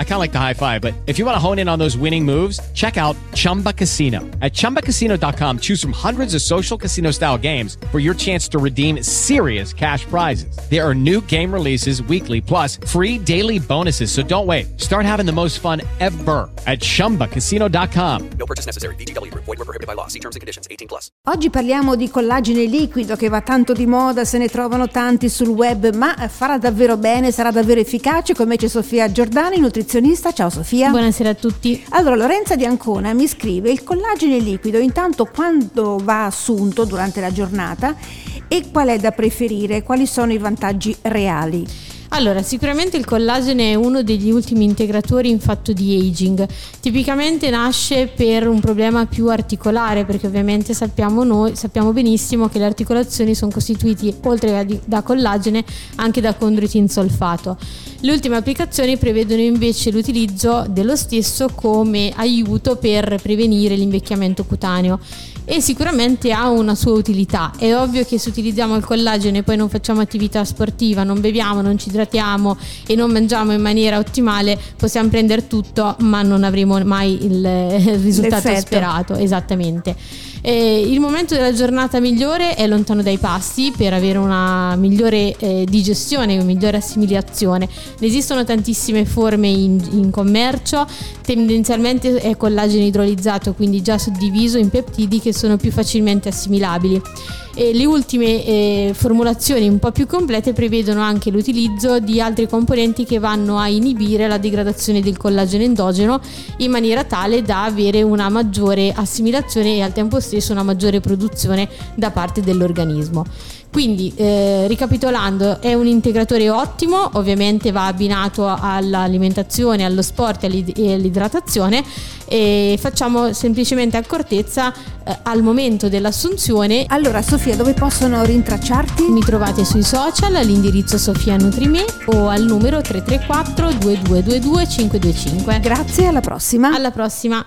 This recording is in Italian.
I kind of like the high five, but if you want to hone in on those winning moves, check out Chumba Casino. At ChumbaCasino.com, choose from hundreds of social casino style games for your chance to redeem serious cash prizes. There are new game releases weekly, plus free daily bonuses. So don't wait. Start having the most fun ever at ChumbaCasino.com. No purchase necessary. BGW. Void were prohibited by law. See terms and conditions. 18 plus. Oggi parliamo di collagene liquido che va tanto di moda, se ne trovano tanti sul web, ma farà davvero bene? sarà davvero efficace, con me c'è Sofia Giordani, nutrizionista. Ciao Sofia. Buonasera a tutti. Allora, Lorenza di Ancona mi scrive il collagene liquido intanto quando va assunto durante la giornata e qual è da preferire, quali sono i vantaggi reali? Allora, sicuramente il collagene è uno degli ultimi integratori in fatto di aging. Tipicamente nasce per un problema più articolare, perché ovviamente sappiamo noi, sappiamo benissimo che le articolazioni sono costituite oltre da collagene anche da condroitin solfato. Le ultime applicazioni prevedono invece l'utilizzo dello stesso come aiuto per prevenire l'invecchiamento cutaneo e sicuramente ha una sua utilità. È ovvio che se utilizziamo il collagene e poi non facciamo attività sportiva, non beviamo, non ci idratiamo e non mangiamo in maniera ottimale, possiamo prendere tutto, ma non avremo mai il, il risultato L'effetto. sperato. Esattamente. Eh, il momento della giornata migliore è lontano dai pasti per avere una migliore eh, digestione, una migliore assimilazione. Ne esistono tantissime forme in, in commercio, tendenzialmente è collagene idrolizzato, quindi già suddiviso in peptidi che sono più facilmente assimilabili. E le ultime eh, formulazioni un po' più complete prevedono anche l'utilizzo di altri componenti che vanno a inibire la degradazione del collagene endogeno in maniera tale da avere una maggiore assimilazione e al tempo stesso una maggiore produzione da parte dell'organismo. Quindi, eh, ricapitolando, è un integratore ottimo, ovviamente va abbinato all'alimentazione, allo sport e all'idratazione e facciamo semplicemente accortezza eh, al momento dell'assunzione. Allora, Sofia, dove possono rintracciarti? Mi trovate sui social all'indirizzo Sofia Nutrime o al numero 334 2222 525. Grazie, alla prossima. Alla prossima.